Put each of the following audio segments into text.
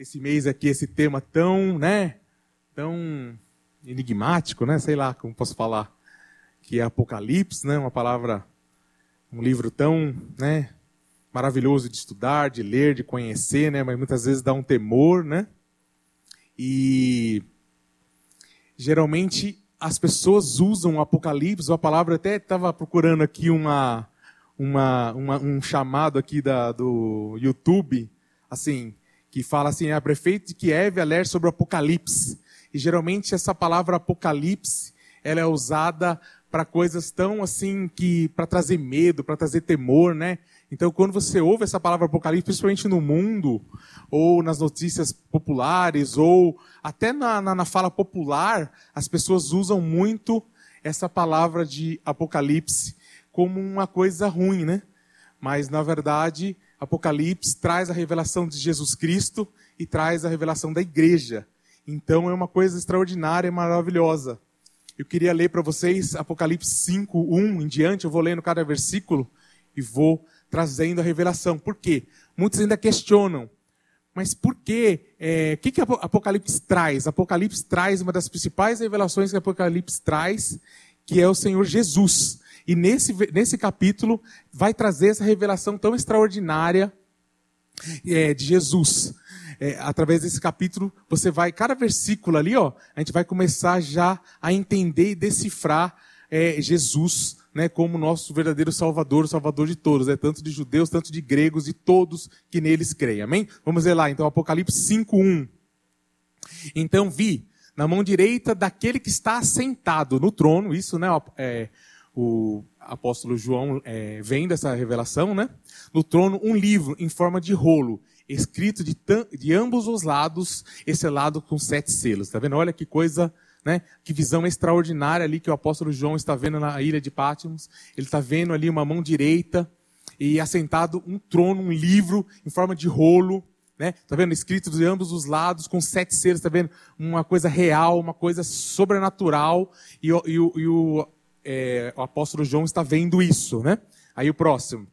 esse mês aqui, esse tema tão, né, tão enigmático, né, sei lá como posso falar, que é Apocalipse, né, uma palavra, um livro tão, né, maravilhoso de estudar, de ler, de conhecer, né, mas muitas vezes dá um temor, né, e geralmente as pessoas usam o Apocalipse, a palavra até estava procurando aqui uma, uma, uma, um chamado aqui da, do YouTube, assim, que fala assim, a prefeito de Kiev alerta sobre o Apocalipse. E geralmente essa palavra Apocalipse, ela é usada para coisas tão assim que para trazer medo, para trazer temor, né? Então, quando você ouve essa palavra Apocalipse, principalmente no mundo, ou nas notícias populares, ou até na, na, na fala popular, as pessoas usam muito essa palavra de Apocalipse como uma coisa ruim, né? Mas, na verdade, Apocalipse traz a revelação de Jesus Cristo e traz a revelação da igreja. Então é uma coisa extraordinária e maravilhosa. Eu queria ler para vocês Apocalipse 5, 1 em diante, eu vou lendo cada versículo e vou trazendo a revelação. Por quê? Muitos ainda questionam, mas por quê? É, o que, que Apocalipse traz? Apocalipse traz uma das principais revelações que Apocalipse traz, que é o Senhor Jesus. E nesse, nesse capítulo vai trazer essa revelação tão extraordinária é, de Jesus. É, através desse capítulo, você vai, cada versículo ali, ó, a gente vai começar já a entender e decifrar é, Jesus, né, como nosso verdadeiro Salvador, Salvador de todos, é tanto de judeus, tanto de gregos e todos que neles creem. Amém? Vamos ver lá, então, Apocalipse 5:1. Então vi na mão direita daquele que está assentado no trono, isso, né, é, o apóstolo João é, vem dessa revelação, né? No trono, um livro em forma de rolo, escrito de, de ambos os lados e selado com sete selos. Tá vendo? Olha que coisa, né? Que visão extraordinária ali que o apóstolo João está vendo na ilha de Pátimos. Ele está vendo ali uma mão direita e assentado um trono, um livro em forma de rolo. Né? Tá vendo? Escrito de ambos os lados, com sete selos, tá vendo? Uma coisa real, uma coisa sobrenatural. E, e, e o é, o apóstolo João está vendo isso, né? Aí o próximo,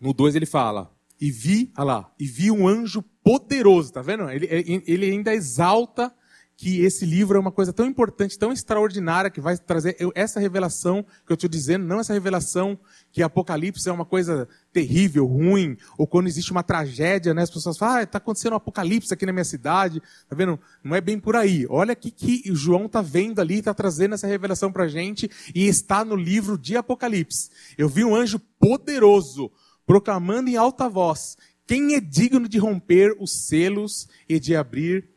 no 2 ele fala, e vi, olha lá, e vi um anjo poderoso, tá vendo? Ele, ele ainda exalta que esse livro é uma coisa tão importante, tão extraordinária, que vai trazer essa revelação que eu estou dizendo, não essa revelação que Apocalipse é uma coisa terrível, ruim, ou quando existe uma tragédia, né, as pessoas falam, ah, está acontecendo um apocalipse aqui na minha cidade, tá vendo? Não é bem por aí. Olha aqui que o João está vendo ali, está trazendo essa revelação para a gente, e está no livro de Apocalipse. Eu vi um anjo poderoso, proclamando em alta voz, quem é digno de romper os selos e de abrir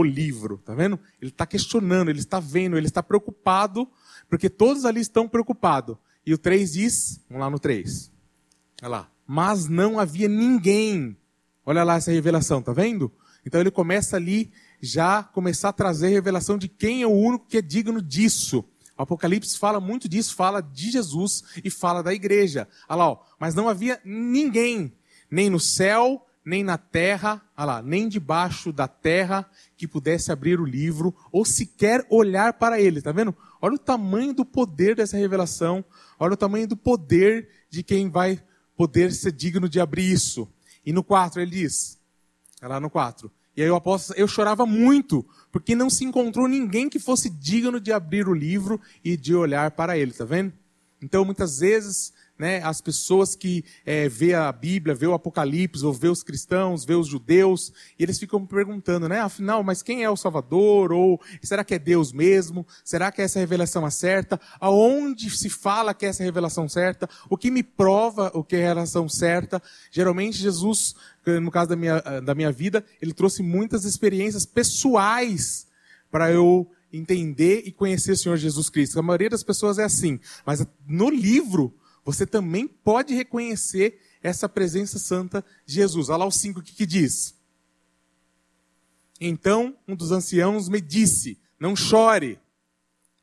o livro, tá vendo? Ele está questionando, ele está vendo, ele está preocupado, porque todos ali estão preocupados. E o 3 diz, vamos lá no 3. Olha lá. Mas não havia ninguém. Olha lá essa revelação, tá vendo? Então ele começa ali já começar a trazer a revelação de quem é o único que é digno disso. O Apocalipse fala muito disso, fala de Jesus e fala da igreja. Olha lá, ó. mas não havia ninguém, nem no céu, nem na terra, lá, nem debaixo da terra que pudesse abrir o livro ou sequer olhar para ele. Tá vendo? Olha o tamanho do poder dessa revelação. Olha o tamanho do poder de quem vai poder ser digno de abrir isso. E no 4 ele diz, é lá no 4. E aí o apóstolo, eu chorava muito, porque não se encontrou ninguém que fosse digno de abrir o livro e de olhar para ele, tá vendo? Então muitas vezes né, as pessoas que é, vê a Bíblia, vê o Apocalipse, ou vê os cristãos, vê os judeus, e eles ficam perguntando, né, afinal, mas quem é o Salvador? Ou será que é Deus mesmo? Será que essa revelação é certa? Aonde se fala que é essa revelação certa? O que me prova o que é a revelação certa? Geralmente Jesus, no caso da minha, da minha vida, ele trouxe muitas experiências pessoais para eu entender e conhecer o Senhor Jesus Cristo. A maioria das pessoas é assim, mas no livro você também pode reconhecer essa presença santa de Jesus. Olha lá o 5 que, que diz. Então um dos anciãos me disse: Não chore.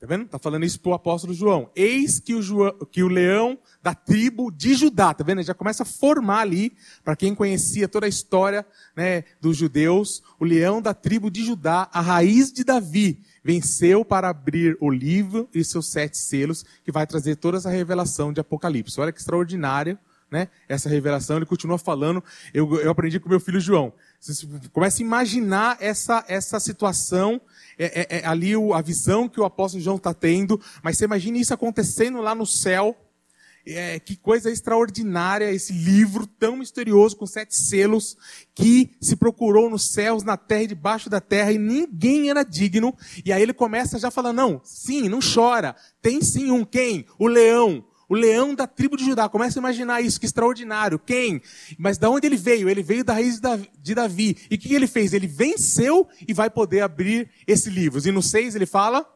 Tá vendo? Tá falando isso pro apóstolo João. Eis que o, João, que o leão da tribo de Judá, tá vendo? Ele já começa a formar ali, para quem conhecia toda a história né, dos judeus, o leão da tribo de Judá, a raiz de Davi, venceu para abrir o livro e seus sete selos, que vai trazer toda essa revelação de Apocalipse. Olha que extraordinário, né? Essa revelação, ele continua falando. Eu, eu aprendi com meu filho João. Você começa a imaginar essa, essa situação, é, é, é ali o, a visão que o apóstolo João está tendo, mas você imagina isso acontecendo lá no céu, é, que coisa extraordinária esse livro tão misterioso com sete selos que se procurou nos céus, na terra e debaixo da terra e ninguém era digno. E aí ele começa já falando: não, sim, não chora. Tem sim um quem? O leão. O leão da tribo de Judá. Começa a imaginar isso, que extraordinário. Quem? Mas da onde ele veio? Ele veio da raiz de Davi. E o que ele fez? Ele venceu e vai poder abrir esse livro. E no 6 ele fala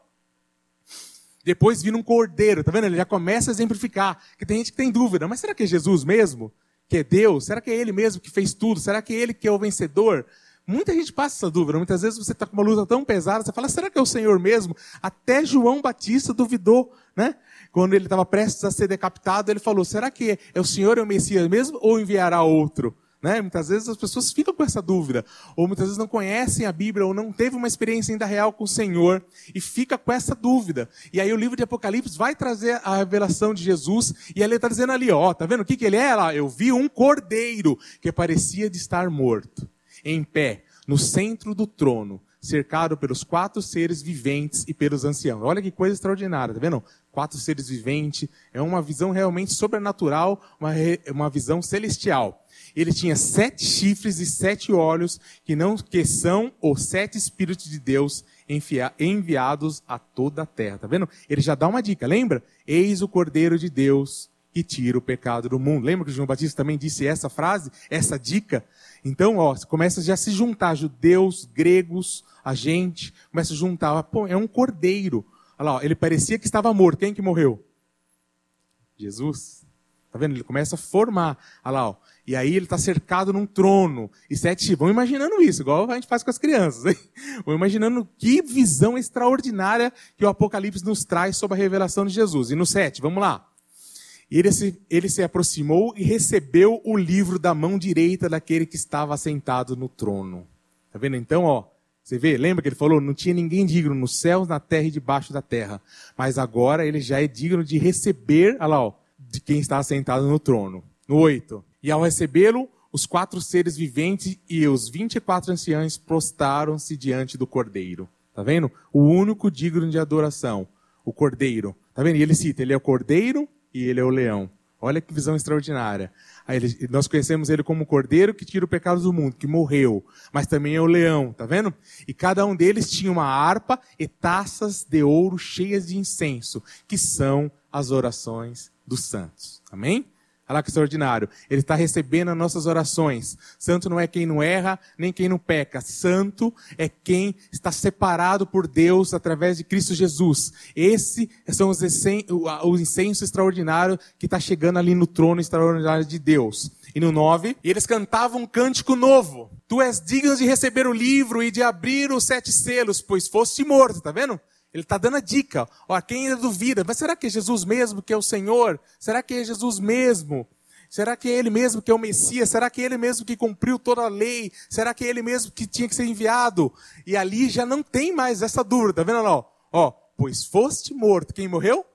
depois vira um cordeiro, tá vendo? Ele já começa a exemplificar. Que tem gente que tem dúvida, mas será que é Jesus mesmo? Que é Deus? Será que é Ele mesmo que fez tudo? Será que é Ele que é o vencedor? Muita gente passa essa dúvida. Muitas vezes você está com uma luta tão pesada, você fala, será que é o Senhor mesmo? Até João Batista duvidou, né? Quando ele estava prestes a ser decapitado, ele falou, será que é o Senhor é o Messias mesmo ou enviará outro? Né? Muitas vezes as pessoas ficam com essa dúvida, ou muitas vezes não conhecem a Bíblia, ou não teve uma experiência ainda real com o Senhor, e fica com essa dúvida. E aí o livro de Apocalipse vai trazer a revelação de Jesus, e ele está dizendo ali, ó, tá vendo o que, que ele é lá? Eu vi um cordeiro que parecia de estar morto, em pé, no centro do trono, cercado pelos quatro seres viventes e pelos anciãos. Olha que coisa extraordinária, tá vendo? Quatro seres viventes, é uma visão realmente sobrenatural, uma, uma visão celestial ele tinha sete chifres e sete olhos, que, não, que são os sete Espíritos de Deus enviados a toda a terra. Tá vendo? Ele já dá uma dica, lembra? Eis o Cordeiro de Deus que tira o pecado do mundo. Lembra que João Batista também disse essa frase, essa dica? Então, ó, começa já a se juntar, judeus, gregos, a gente, começa a juntar, pô, é um cordeiro. Olha lá, ó, ele parecia que estava morto. Quem que morreu? Jesus. Tá vendo? Ele começa a formar. Olha lá, ó, e aí ele está cercado num trono. E sete vão imaginando isso, igual a gente faz com as crianças. Hein? Vão imaginando que visão extraordinária que o Apocalipse nos traz sobre a revelação de Jesus. E no sete, vamos lá. Ele se, ele se aproximou e recebeu o livro da mão direita daquele que estava sentado no trono. Tá vendo então, ó? Você vê, lembra que ele falou, não tinha ninguém digno nos céus, na terra e debaixo da terra. Mas agora ele já é digno de receber, olha lá, ó, de quem está sentado no trono. No oito. E ao recebê-lo, os quatro seres viventes e os vinte e quatro anciãos prostaram-se diante do cordeiro. Tá vendo? O único digno de adoração, o cordeiro. Tá vendo? E ele cita, ele é o cordeiro e ele é o leão. Olha que visão extraordinária. Ele, nós conhecemos ele como o cordeiro que tira o pecado do mundo, que morreu, mas também é o leão, tá vendo? E cada um deles tinha uma harpa e taças de ouro cheias de incenso, que são as orações dos santos. Amém? Olha que extraordinário. Ele está recebendo as nossas orações. Santo não é quem não erra, nem quem não peca. Santo é quem está separado por Deus através de Cristo Jesus. Esse são os o incenso extraordinário que está chegando ali no trono extraordinário de Deus. E no 9, eles cantavam um cântico novo. Tu és digno de receber o livro e de abrir os sete selos, pois foste morto. Tá vendo? Ele está dando a dica. Ó, quem ainda duvida, mas será que é Jesus mesmo que é o Senhor? Será que é Jesus mesmo? Será que é Ele mesmo que é o Messias? Será que é Ele mesmo que cumpriu toda a lei? Será que é Ele mesmo que tinha que ser enviado? E ali já não tem mais essa dúvida, tá vendo lá? Ó, pois foste morto. Quem morreu?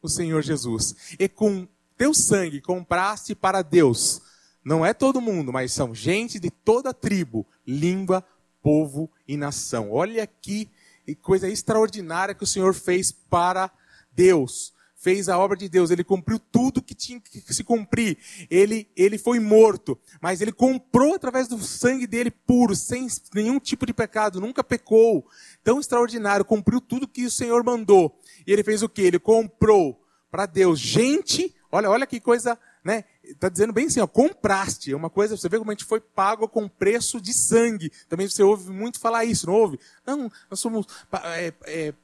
O Senhor Jesus. E com teu sangue compraste para Deus. Não é todo mundo, mas são gente de toda tribo, língua, povo e nação. Olha aqui e coisa extraordinária que o Senhor fez para Deus. Fez a obra de Deus, ele cumpriu tudo que tinha que se cumprir. Ele, ele foi morto, mas ele comprou através do sangue dele puro, sem nenhum tipo de pecado, nunca pecou. Tão extraordinário, cumpriu tudo que o Senhor mandou. E ele fez o que? Ele comprou para Deus gente, olha, olha que coisa né? Está dizendo bem assim, ó, compraste. É uma coisa, você vê como a gente foi pago com preço de sangue. Também você ouve muito falar isso, não ouve? Não, nós somos é, é,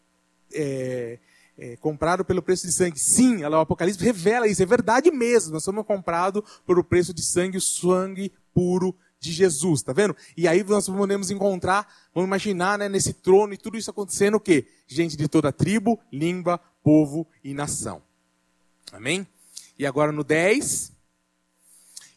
é, é, comprado pelo preço de sangue. Sim, o Apocalipse revela isso, é verdade mesmo. Nós somos comprados pelo preço de sangue, o sangue puro de Jesus, tá vendo? E aí nós podemos encontrar, vamos imaginar, né, nesse trono e tudo isso acontecendo o quê? Gente de toda tribo, língua, povo e nação. Amém? E agora no 10.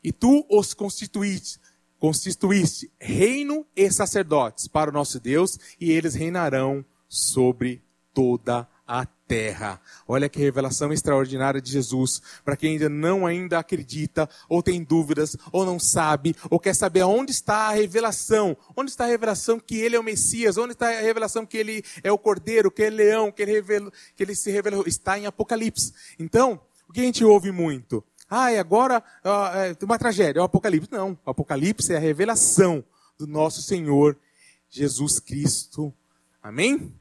E tu os constituíste, constituíste reino e sacerdotes para o nosso Deus, e eles reinarão sobre toda a terra. Olha que revelação extraordinária de Jesus. Para quem ainda não ainda acredita, ou tem dúvidas, ou não sabe, ou quer saber onde está a revelação. Onde está a revelação que ele é o Messias? Onde está a revelação que ele é o Cordeiro, que ele é leão, que ele, revela, que ele se revelou? Está em Apocalipse. Então, o que a gente ouve muito? Ah, e agora é uma tragédia, é o Apocalipse. Não, o Apocalipse é a revelação do nosso Senhor Jesus Cristo. Amém?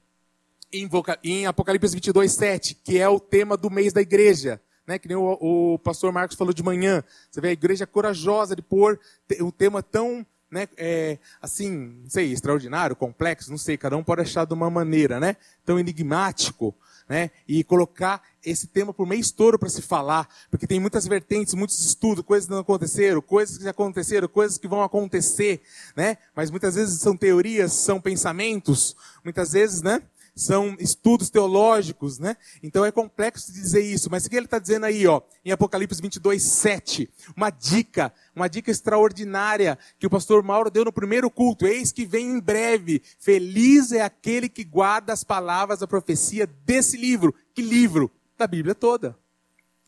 em Apocalipse 22, 7, que é o tema do mês da igreja. Né, que nem o, o, pastor Marcos falou de manhã. Você vê a igreja corajosa de pôr um tema tão, né, é, assim, não sei, extraordinário, complexo, não sei, cada um pode achar de uma maneira, né? Tão enigmático, né? E colocar esse tema por mês todo para se falar, porque tem muitas vertentes, muitos estudos, coisas que não aconteceram, coisas que já aconteceram, coisas que vão acontecer, né? Mas muitas vezes são teorias, são pensamentos, muitas vezes, né? São estudos teológicos, né? Então é complexo dizer isso, mas o que ele está dizendo aí, ó, em Apocalipse 22, 7, uma dica, uma dica extraordinária que o pastor Mauro deu no primeiro culto, eis que vem em breve, feliz é aquele que guarda as palavras da profecia desse livro, que livro? Da Bíblia toda.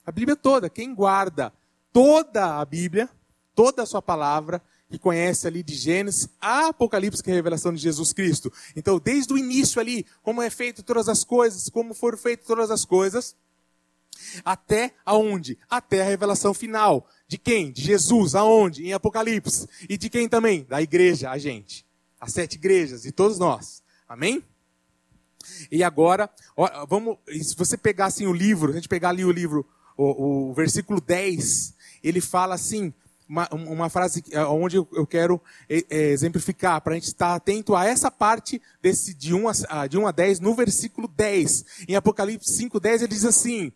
A Bíblia toda, quem guarda toda a Bíblia, toda a sua palavra, que conhece ali de Gênesis a Apocalipse, que é a revelação de Jesus Cristo. Então, desde o início ali, como é feito todas as coisas, como foram feitas todas as coisas, até aonde? Até a revelação final. De quem? De Jesus. Aonde? Em Apocalipse. E de quem também? Da igreja, a gente. As sete igrejas, e todos nós. Amém? E agora, ó, vamos, se você pegar assim o livro, a gente pegar ali o livro, o, o versículo 10, ele fala assim, uma, uma frase é, onde eu quero é, exemplificar, para a gente estar atento a essa parte desse de 1 a, de 1 a 10, no versículo 10. Em Apocalipse 5, 10, ele diz assim: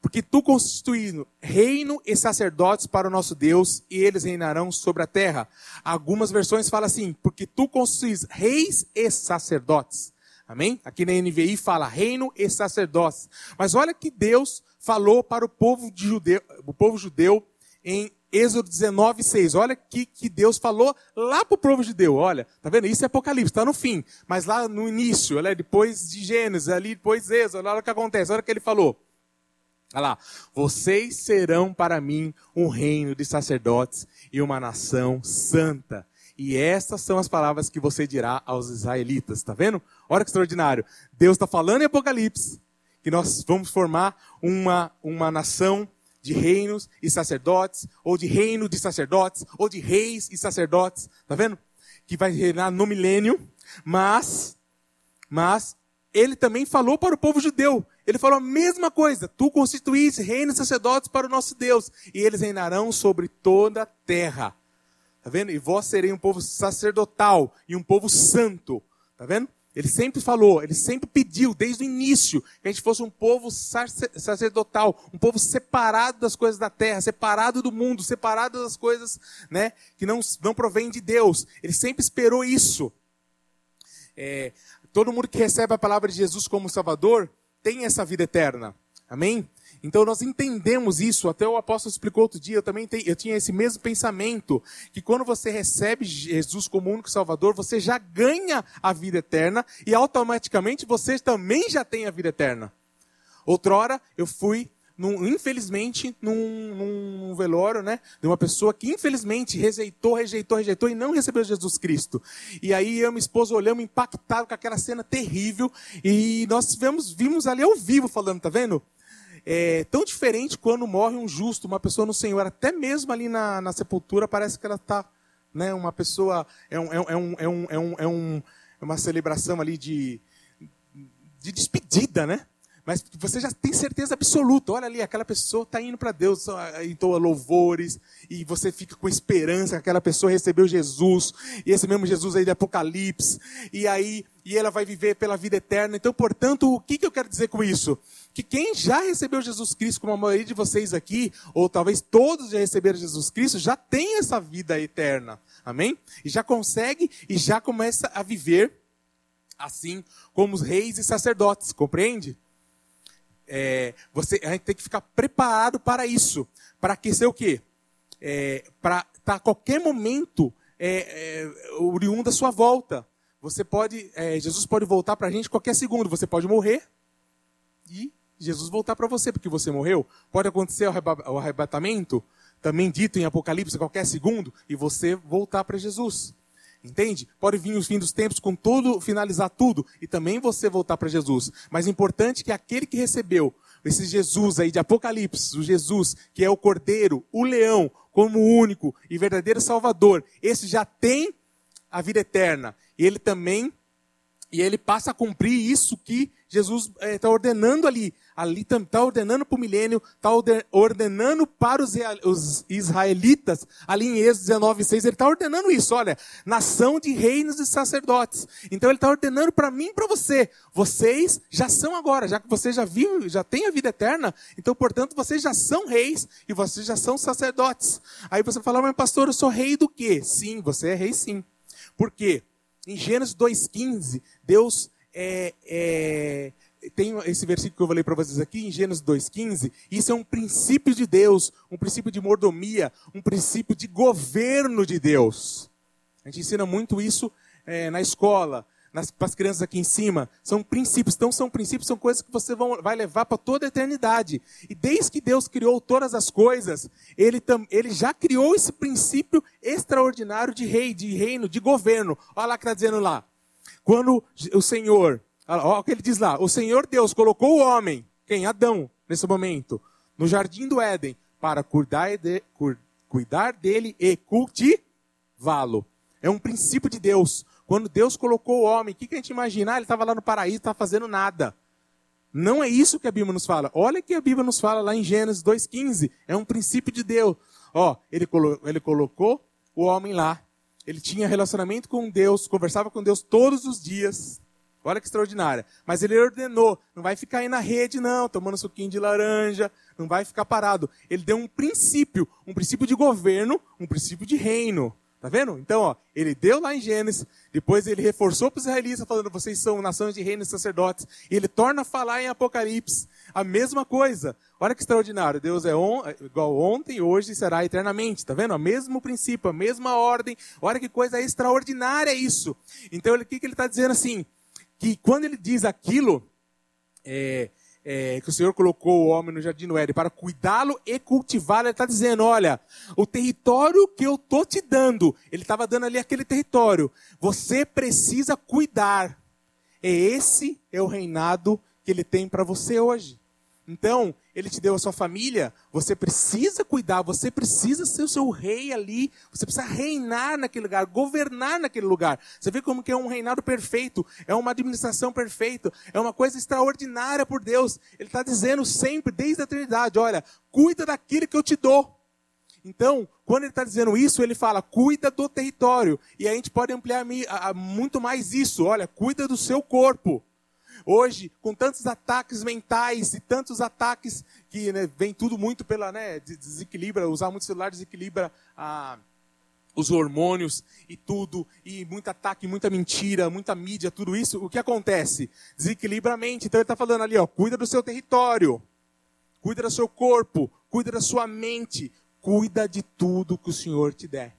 Porque tu constituindo reino e sacerdotes para o nosso Deus, e eles reinarão sobre a terra. Algumas versões falam assim: Porque tu constituís reis e sacerdotes. Amém? Aqui na NVI fala reino e sacerdotes. Mas olha que Deus falou para o povo, de judeu, o povo judeu em Êxodo 19, 6. Olha que, que Deus falou lá para o povo de Deus. Olha, tá vendo? Isso é Apocalipse, está no fim. Mas lá no início, olha, depois de Gênesis, ali depois de Êxodo, olha o que acontece, olha o que ele falou. Olha lá, vocês serão para mim um reino de sacerdotes e uma nação santa. E estas são as palavras que você dirá aos israelitas. Tá vendo? Olha que extraordinário. Deus está falando em Apocalipse que nós vamos formar uma, uma nação de reinos e sacerdotes, ou de reino de sacerdotes, ou de reis e sacerdotes, tá vendo? Que vai reinar no milênio, mas, mas, ele também falou para o povo judeu, ele falou a mesma coisa, tu constituíste reinos e sacerdotes para o nosso Deus, e eles reinarão sobre toda a terra, tá vendo? E vós sereis um povo sacerdotal e um povo santo, tá vendo? Ele sempre falou, ele sempre pediu, desde o início, que a gente fosse um povo sacerdotal, um povo separado das coisas da terra, separado do mundo, separado das coisas né, que não, não provém de Deus. Ele sempre esperou isso. É, todo mundo que recebe a palavra de Jesus como Salvador tem essa vida eterna. Amém? Então nós entendemos isso, até o apóstolo explicou outro dia, eu também tenho, eu tinha esse mesmo pensamento, que quando você recebe Jesus como único Salvador, você já ganha a vida eterna e automaticamente você também já tem a vida eterna. Outrora eu fui num, infelizmente, num, num, velório, né, de uma pessoa que infelizmente rejeitou, rejeitou, rejeitou e não recebeu Jesus Cristo. E aí eu e minha esposa olhamos impactados com aquela cena terrível e nós vimos, vimos ali ao vivo falando, tá vendo? É tão diferente quando morre um justo, uma pessoa no Senhor. Até mesmo ali na, na sepultura parece que ela está, né, uma pessoa, é, um, é, um, é, um, é, um, é, um, é uma celebração ali de, de despedida, né? Mas você já tem certeza absoluta. Olha ali, aquela pessoa está indo para Deus, entoa louvores, e você fica com esperança que aquela pessoa recebeu Jesus, e esse mesmo Jesus aí de Apocalipse, e aí e ela vai viver pela vida eterna. Então, portanto, o que, que eu quero dizer com isso? Que quem já recebeu Jesus Cristo, como a maioria de vocês aqui, ou talvez todos já receberam Jesus Cristo, já tem essa vida eterna. Amém? E já consegue e já começa a viver assim como os reis e sacerdotes, compreende? É, você, a gente tem que ficar preparado para isso. Para aquecer o quê? É, para estar tá a qualquer momento é, é, oriundo da sua volta. Você pode, é, Jesus pode voltar para a gente qualquer segundo. Você pode morrer e Jesus voltar para você porque você morreu. Pode acontecer o arrebatamento, também dito em Apocalipse, qualquer segundo, e você voltar para Jesus. Entende? Pode vir os fim dos tempos com todo, finalizar tudo, e também você voltar para Jesus. Mas é importante que aquele que recebeu esse Jesus aí de Apocalipse, o Jesus que é o Cordeiro, o Leão, como único e verdadeiro Salvador, esse já tem a vida eterna. E ele também, e ele passa a cumprir isso que Jesus está eh, é, ordenando ali. Ali está ordenando para o milênio, está ordenando para os, os, israelitas, ali em Êxodo 19, 6, ele está ordenando isso, olha, nação de reinos e sacerdotes. Então ele está ordenando para mim e para você. Vocês já são agora, já que você já viu, já tem a vida eterna, então, portanto, vocês já são reis e vocês já são sacerdotes. Aí você fala, mas pastor, eu sou rei do quê? Sim, você é rei sim. Por quê? Em Gênesis 2,15, Deus é, é, tem esse versículo que eu ler para vocês aqui, em Gênesis 2,15. Isso é um princípio de Deus, um princípio de mordomia, um princípio de governo de Deus. A gente ensina muito isso é, na escola, para as crianças aqui em cima. São princípios. Então, são princípios, são coisas que você vão, vai levar para toda a eternidade. E desde que Deus criou todas as coisas, ele, tam, ele já criou esse princípio extraordinário de rei, de reino, de governo. Olha lá que está dizendo lá. Quando o Senhor, olha o que ele diz lá, o Senhor Deus colocou o homem, quem? Adão, nesse momento, no jardim do Éden, para cuidar, de, cuidar dele e cultivá-lo. É um princípio de Deus. Quando Deus colocou o homem, o que, que a gente imagina? Ah, ele estava lá no paraíso, estava fazendo nada. Não é isso que a Bíblia nos fala. Olha que a Bíblia nos fala lá em Gênesis 2,15. É um princípio de Deus. Ó, ele, colo ele colocou o homem lá. Ele tinha relacionamento com Deus, conversava com Deus todos os dias. Olha que extraordinária. Mas ele ordenou, não vai ficar aí na rede não, tomando suquinho de laranja, não vai ficar parado. Ele deu um princípio, um princípio de governo, um princípio de reino. Tá vendo? Então, ó, ele deu lá em Gênesis, depois ele reforçou para os israelitas, falando: vocês são nações de reinos e sacerdotes. E ele torna a falar em Apocalipse a mesma coisa. Olha que extraordinário. Deus é on, igual ontem, hoje e será eternamente. Tá vendo? O mesmo princípio, a mesma ordem. Olha que coisa extraordinária isso. Então, o que, que ele está dizendo assim? Que quando ele diz aquilo, é, é, que o Senhor colocou o homem no jardim do Éden para cuidá-lo e cultivá-lo, ele está dizendo: olha, o território que eu estou te dando, ele estava dando ali aquele território, você precisa cuidar. E esse é o reinado que ele tem para você hoje. Então, ele te deu a sua família, você precisa cuidar, você precisa ser o seu rei ali, você precisa reinar naquele lugar, governar naquele lugar. Você vê como que é um reinado perfeito, é uma administração perfeita, é uma coisa extraordinária por Deus. Ele está dizendo sempre, desde a eternidade, olha, cuida daquilo que eu te dou. Então, quando ele está dizendo isso, ele fala, cuida do território. E a gente pode ampliar muito mais isso, olha, cuida do seu corpo. Hoje, com tantos ataques mentais e tantos ataques que né, vem tudo muito pela, né, desequilibra, usar muito celular desequilibra a, os hormônios e tudo, e muito ataque, muita mentira, muita mídia, tudo isso, o que acontece? Desequilibra a mente. Então ele está falando ali, ó, cuida do seu território, cuida do seu corpo, cuida da sua mente, cuida de tudo que o Senhor te der.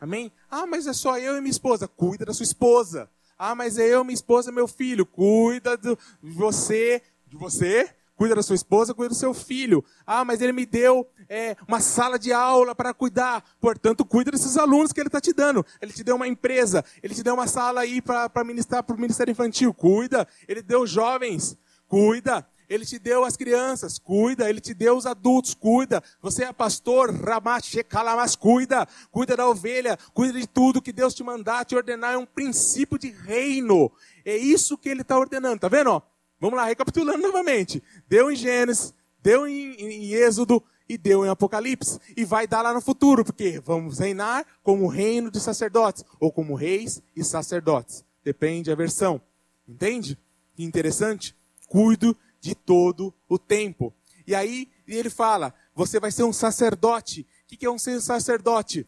Amém? Ah, mas é só eu e minha esposa. Cuida da sua esposa. Ah, mas é eu, minha esposa, meu filho. Cuida de você, de você, cuida da sua esposa, cuida do seu filho. Ah, mas ele me deu é, uma sala de aula para cuidar. Portanto, cuida desses alunos que ele está te dando. Ele te deu uma empresa, ele te deu uma sala aí para ministrar para o Ministério Infantil. Cuida. Ele deu jovens. Cuida. Ele te deu as crianças, cuida. Ele te deu os adultos, cuida. Você é pastor, ramache, calamas, cuida. Cuida da ovelha, cuida de tudo que Deus te mandar, te ordenar. É um princípio de reino. É isso que ele está ordenando, tá vendo? Vamos lá, recapitulando novamente. Deu em Gênesis, deu em, em Êxodo e deu em Apocalipse. E vai dar lá no futuro, porque vamos reinar como reino de sacerdotes, ou como reis e sacerdotes. Depende da versão. Entende? Interessante? Cuido de todo o tempo. E aí ele fala: você vai ser um sacerdote. O que é um ser sacerdote?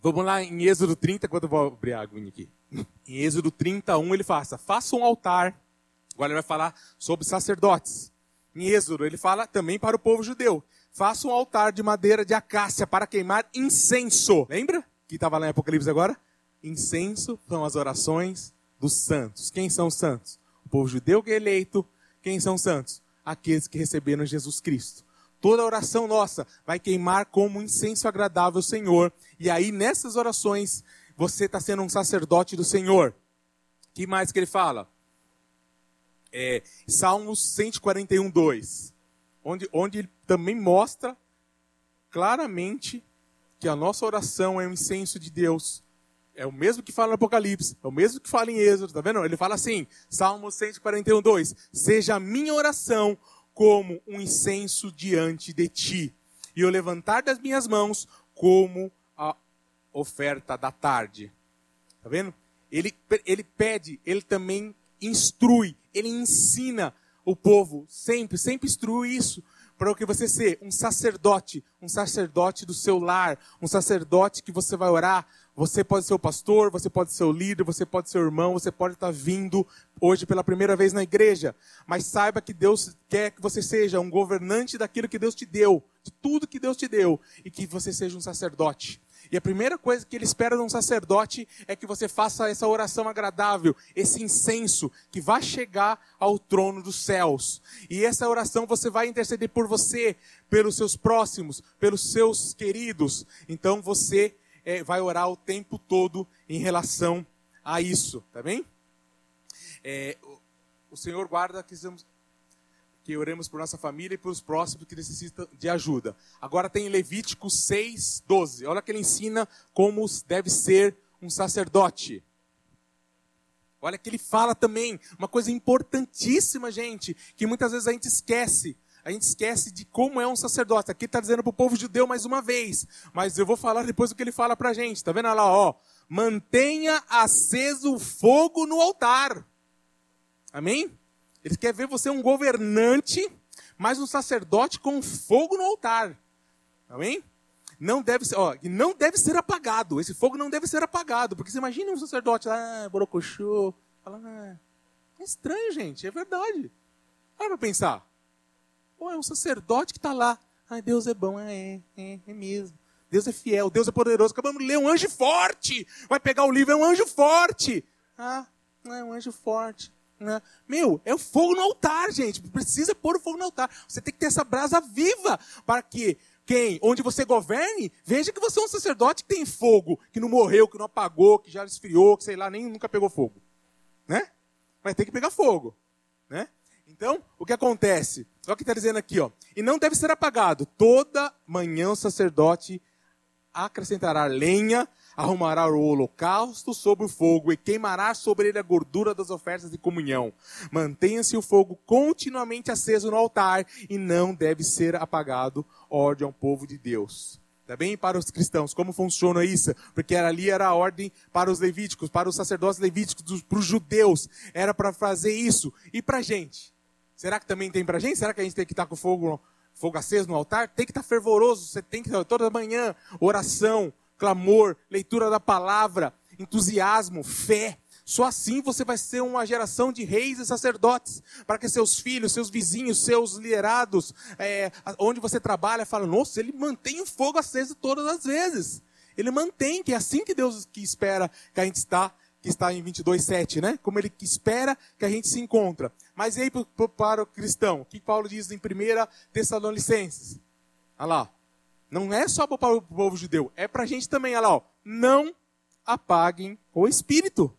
Vamos lá em Êxodo 30, quando eu vou abrir a aguinha aqui. Em Êxodo 31 ele faça, faça um altar. Agora ele vai falar sobre sacerdotes. Em Êxodo ele fala também para o povo judeu. Faça um altar de madeira de acácia para queimar incenso. Lembra? Que estava lá em Apocalipse agora? Incenso são as orações dos santos. Quem são os santos? O povo judeu que é eleito. Quem são os santos? Aqueles que receberam Jesus Cristo. Toda oração nossa vai queimar como incenso agradável ao Senhor. E aí, nessas orações, você está sendo um sacerdote do Senhor. que mais que ele fala? É, Salmos 141, 2. Onde, onde ele também mostra claramente que a nossa oração é um incenso de Deus. É o mesmo que fala no Apocalipse, é o mesmo que fala em Êxodo, tá vendo? Ele fala assim, Salmo 141, 2: Seja a minha oração como um incenso diante de ti, e o levantar das minhas mãos como a oferta da tarde. Tá vendo? Ele, ele pede, ele também instrui, ele ensina o povo, sempre, sempre instrui isso, para que você ser um sacerdote, um sacerdote do seu lar, um sacerdote que você vai orar. Você pode ser o pastor, você pode ser o líder, você pode ser o irmão, você pode estar vindo hoje pela primeira vez na igreja. Mas saiba que Deus quer que você seja um governante daquilo que Deus te deu, de tudo que Deus te deu, e que você seja um sacerdote. E a primeira coisa que ele espera de um sacerdote é que você faça essa oração agradável, esse incenso que vai chegar ao trono dos céus. E essa oração você vai interceder por você, pelos seus próximos, pelos seus queridos. Então você é, vai orar o tempo todo em relação a isso, tá bem? É, o Senhor guarda que que oremos por nossa família e por os próximos que necessitam de ajuda. Agora tem Levítico 6, 12. Olha que ele ensina como deve ser um sacerdote. Olha que ele fala também uma coisa importantíssima, gente, que muitas vezes a gente esquece. A gente esquece de como é um sacerdote. Aqui está dizendo para o povo judeu mais uma vez, mas eu vou falar depois o que ele fala para a gente. Está vendo lá, ó? Mantenha aceso o fogo no altar. Amém? Ele quer ver você um governante, mas um sacerdote com fogo no altar. Amém? Não deve ser, ó, não deve ser apagado. Esse fogo não deve ser apagado. Porque você imagina um sacerdote lá, ah, borocochô, ah, é estranho, gente, é verdade. Para pensar. Pô, é um sacerdote que está lá. Ai, Deus é bom, é, é, é mesmo. Deus é fiel, Deus é poderoso. Acabamos de ler um anjo forte. Vai pegar o livro, é um anjo forte. Ah, é um anjo forte. Né? Meu, é o fogo no altar, gente. Precisa pôr o fogo no altar. Você tem que ter essa brasa viva para que quem, onde você governe, veja que você é um sacerdote que tem fogo, que não morreu, que não apagou, que já esfriou, que sei lá, nem nunca pegou fogo, né? Mas tem que pegar fogo, né? Então, o que acontece? Olha o que está dizendo aqui, ó. E não deve ser apagado. Toda manhã o sacerdote acrescentará lenha arrumará o holocausto sobre o fogo e queimará sobre ele a gordura das ofertas de comunhão. Mantenha-se o fogo continuamente aceso no altar e não deve ser apagado, ordem ao povo de Deus. Tá bem? Para os cristãos, como funciona isso? Porque ali era a ordem para os levíticos, para os sacerdotes levíticos, para os judeus. Era para fazer isso. E para a gente? Será que também tem para a gente? Será que a gente tem que estar com fogo, fogo aceso no altar? Tem que estar fervoroso. Você tem que toda manhã, oração, clamor, leitura da palavra, entusiasmo, fé. Só assim você vai ser uma geração de reis e sacerdotes, para que seus filhos, seus vizinhos, seus liderados, é, onde você trabalha, falem: nossa, ele mantém o fogo aceso todas as vezes. Ele mantém, que é assim que Deus que espera que a gente está, que está em 22,7, né? Como ele espera que a gente se encontra. Mas e aí para o cristão? O que Paulo diz em 1 Tessalonicenses? Olha lá. Não é só para o povo judeu, é para a gente também. Olha lá, ó. não apaguem o espírito.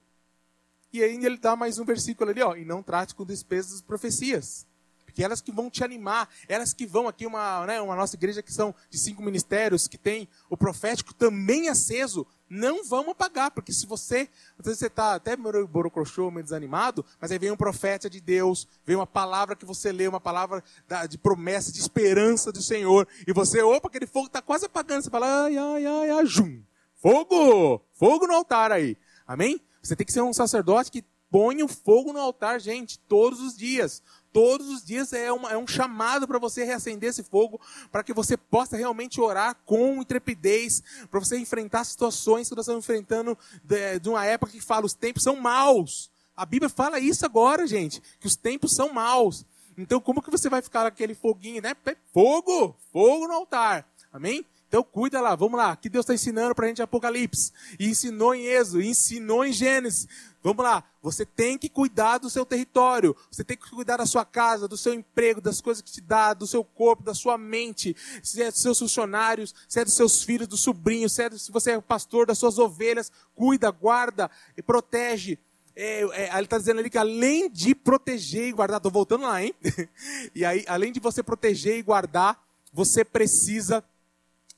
E aí ele dá mais um versículo ali, ó, e não trate com despesas das profecias. Porque elas que vão te animar, elas que vão aqui, uma, né, uma nossa igreja que são de cinco ministérios, que tem o profético também aceso, não vamos apagar, porque se você, às vezes você está até borocrochô, meio desanimado, mas aí vem um profeta de Deus, vem uma palavra que você lê, uma palavra de promessa, de esperança do Senhor, e você, opa, aquele fogo está quase apagando, você fala, ai, ai, ai, ai, jum, fogo, fogo no altar aí, amém? Você tem que ser um sacerdote que põe o fogo no altar, gente, todos os dias. Todos os dias é, uma, é um chamado para você reacender esse fogo, para que você possa realmente orar com intrepidez, para você enfrentar situações que nós estamos enfrentando de, de uma época que fala os tempos são maus. A Bíblia fala isso agora, gente, que os tempos são maus. Então, como que você vai ficar aquele foguinho, né? Fogo! Fogo no altar. Amém? Então, cuida lá, vamos lá. Que Deus está ensinando para a gente em Apocalipse. E ensinou em Êxodo, ensinou em Gênesis. Vamos lá. Você tem que cuidar do seu território. Você tem que cuidar da sua casa, do seu emprego, das coisas que te dá, do seu corpo, da sua mente. Se é dos seus funcionários, se é dos seus filhos, dos sobrinhos, se, é, se você é pastor das suas ovelhas. Cuida, guarda e protege. É, é, ele está dizendo ali que além de proteger e guardar, estou voltando lá, hein? e aí, além de você proteger e guardar, você precisa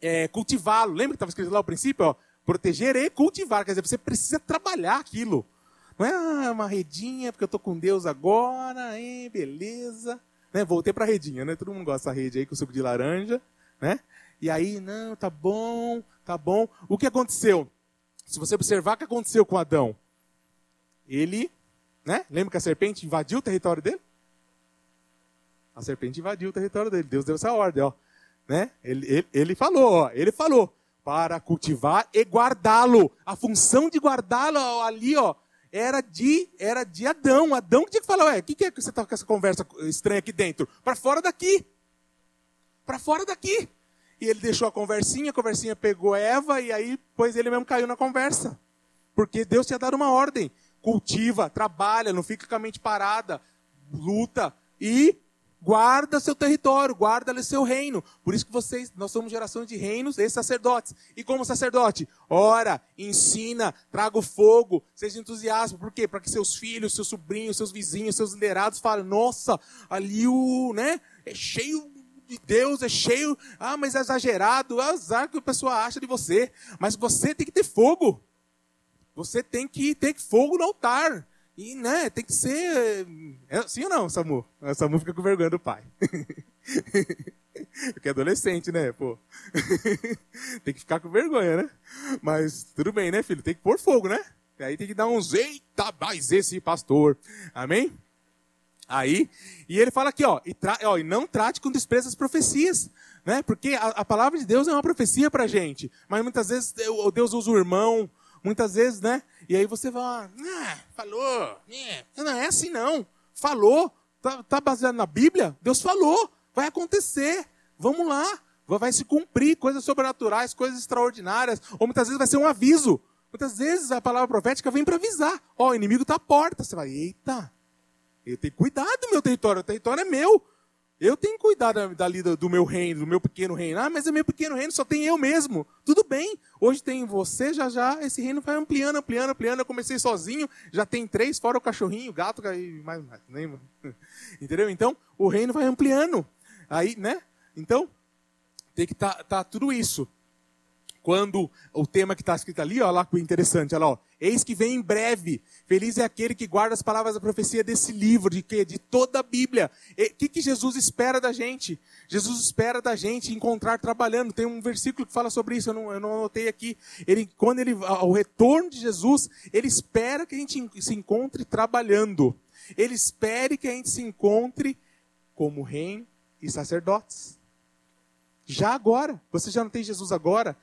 é, cultivá-lo. Lembra que estava escrito lá no princípio? Ó, proteger e cultivar. Quer dizer, você precisa trabalhar aquilo. Não é ah, uma redinha, porque eu estou com Deus agora, hein, beleza. Né? Voltei para a redinha, né? Todo mundo gosta da rede aí com suco de laranja, né? E aí, não, tá bom, tá bom. O que aconteceu? Se você observar o que aconteceu com Adão, ele, né? Lembra que a serpente invadiu o território dele? A serpente invadiu o território dele. Deus deu essa ordem, ó. Né? Ele, ele, ele falou, ó, ele falou, para cultivar e guardá-lo. A função de guardá-lo ali, ó, era de, era de Adão. Adão tinha que falar, ué, o que, que é que você está com essa conversa estranha aqui dentro? Para fora daqui. Para fora daqui. E ele deixou a conversinha, a conversinha pegou Eva e aí, pois ele mesmo caiu na conversa. Porque Deus tinha dado uma ordem cultiva, trabalha, não fica com a mente parada, luta e guarda seu território, guarda seu reino. Por isso que vocês, nós somos geração de reinos e sacerdotes. E como sacerdote, ora, ensina, traga o fogo, seja entusiasmo. Por quê? Para que seus filhos, seus sobrinhos, seus vizinhos, seus liderados falem, nossa, ali o, né, é cheio de Deus, é cheio, ah, mas é exagerado, é azar que o pessoal acha de você. Mas você tem que ter fogo. Você tem que ter fogo no altar. E, né, tem que ser. É, sim ou não, Samu? Samu fica com vergonha do pai. Porque é adolescente, né, pô? tem que ficar com vergonha, né? Mas tudo bem, né, filho? Tem que pôr fogo, né? Aí tem que dar uns, eita, mas esse pastor. Amém? Aí, e ele fala aqui, ó, e, tra, ó, e não trate com desprezo as profecias, né? Porque a, a palavra de Deus é uma profecia pra gente. Mas muitas vezes Deus usa o irmão, Muitas vezes, né? E aí você vai, ah, falou, é. não é assim não. Falou, tá, tá baseado na Bíblia? Deus falou, vai acontecer. Vamos lá, vai se cumprir coisas sobrenaturais, coisas extraordinárias. Ou muitas vezes vai ser um aviso. Muitas vezes a palavra profética vem para avisar. Ó, oh, o inimigo está à porta. Você vai, eita, eu tenho cuidado do meu território, o território é meu. Eu tentenho que cuidar dali do meu reino, do meu pequeno reino. Ah, mas é meu pequeno reino, só tem eu mesmo. Tudo bem. Hoje tem você, já já esse reino vai ampliando, ampliando, ampliando. Eu comecei sozinho, já tem três, fora o cachorrinho, o gato e mais, mais. Nem... Entendeu? Então, o reino vai ampliando. Aí, né? Então, tem que estar tá, tá tudo isso quando o tema que está escrito ali, ó lá que interessante, olha lá, ó, eis que vem em breve, feliz é aquele que guarda as palavras da profecia desse livro, de que de toda a Bíblia. O que, que Jesus espera da gente? Jesus espera da gente encontrar trabalhando. Tem um versículo que fala sobre isso, eu não, eu não anotei aqui. Ele, quando ele, o retorno de Jesus, ele espera que a gente se encontre trabalhando. Ele espera que a gente se encontre como reino e sacerdotes. Já agora, você já não tem Jesus agora,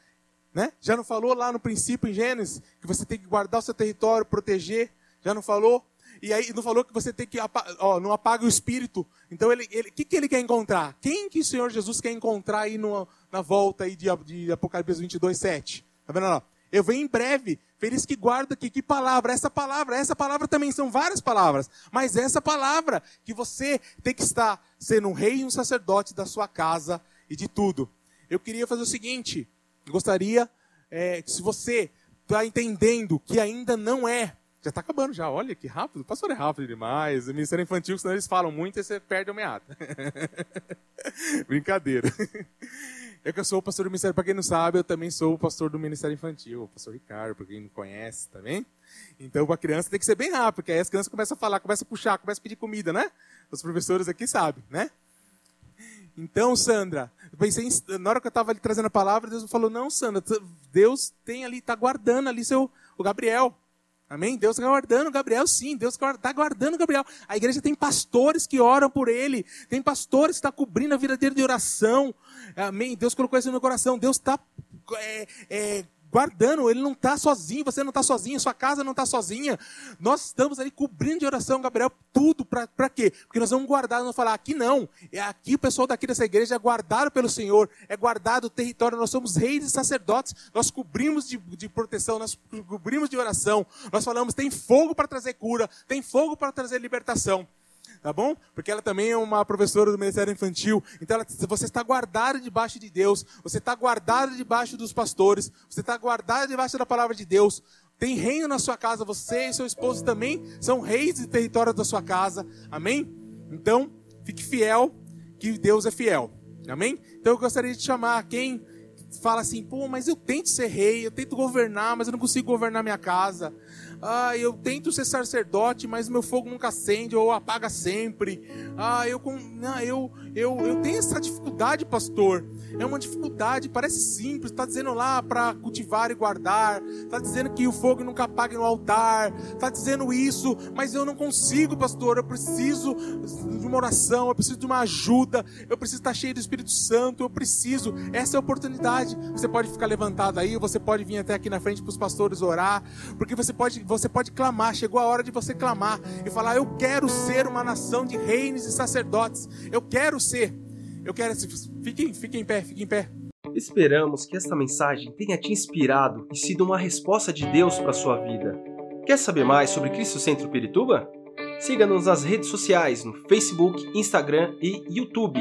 né? Já não falou lá no princípio em Gênesis que você tem que guardar o seu território, proteger? Já não falou? E aí não falou que você tem que ó, não apaga o espírito. Então ele, ele, que que ele quer encontrar? Quem que o Senhor Jesus quer encontrar aí no, na volta aí de, de Apocalipse 22, 7? Tá vendo lá? Eu venho em breve. Feliz que guarda aqui. Que palavra? Essa palavra. Essa palavra também são várias palavras. Mas essa palavra que você tem que estar sendo um rei e um sacerdote da sua casa e de tudo. Eu queria fazer o seguinte. Gostaria é, que se você está entendendo que ainda não é, já está acabando já, olha que rápido, o pastor é rápido demais, o Ministério Infantil, senão eles falam muito e você perde o meado. Brincadeira. Eu que sou o pastor do Ministério, para quem não sabe, eu também sou o pastor do Ministério Infantil, o pastor Ricardo, para quem não conhece, tá bem? Então, para a criança tem que ser bem rápido, porque aí as crianças começam a falar, começam a puxar, começam a pedir comida, né? Os professores aqui sabem, né? Então, Sandra, eu pensei, na hora que eu estava ali trazendo a palavra, Deus falou: Não, Sandra, Deus tem ali, está guardando ali seu, o Gabriel. Amém? Deus está guardando Gabriel, sim. Deus está guardando Gabriel. A igreja tem pastores que oram por ele. Tem pastores que estão tá cobrindo a vida dele de oração. Amém? Deus colocou isso no meu coração. Deus está é, é, guardando, ele não está sozinho, você não está sozinho, sua casa não está sozinha. Nós estamos ali cobrindo de oração, Gabriel, tudo para quê? Porque nós vamos guardar, não falar aqui não. É aqui o pessoal daqui dessa igreja é guardado pelo Senhor, é guardado o território, nós somos reis e sacerdotes, nós cobrimos de, de proteção, nós cobrimos de oração, nós falamos, tem fogo para trazer cura, tem fogo para trazer libertação tá bom? Porque ela também é uma professora do Ministério Infantil. Então ela, você está guardado debaixo de Deus, você está guardado debaixo dos pastores, você está guardado debaixo da palavra de Deus. Tem reino na sua casa, você e seu esposo também são reis de território da sua casa. Amém? Então, fique fiel, que Deus é fiel. Amém? Então eu gostaria de chamar quem fala assim, pô, mas eu tento ser rei, eu tento governar, mas eu não consigo governar minha casa. Ah, eu tento ser sacerdote, mas meu fogo nunca acende ou apaga sempre. Ah, eu, não, eu, eu, eu tenho essa dificuldade, pastor. É uma dificuldade, parece simples. Está dizendo lá para cultivar e guardar. Está dizendo que o fogo nunca apague no altar. Está dizendo isso, mas eu não consigo, pastor. Eu preciso de uma oração, eu preciso de uma ajuda. Eu preciso estar cheio do Espírito Santo. Eu preciso. Essa é a oportunidade. Você pode ficar levantado aí, você pode vir até aqui na frente para os pastores orar, porque você pode você pode clamar, chegou a hora de você clamar e falar: Eu quero ser uma nação de reis e sacerdotes. Eu quero ser. Eu quero. Fiquem, fiquem em pé, fiquem em pé. Esperamos que esta mensagem tenha te inspirado e sido uma resposta de Deus para a sua vida. Quer saber mais sobre Cristo Centro Pirituba? Siga-nos nas redes sociais no Facebook, Instagram e YouTube,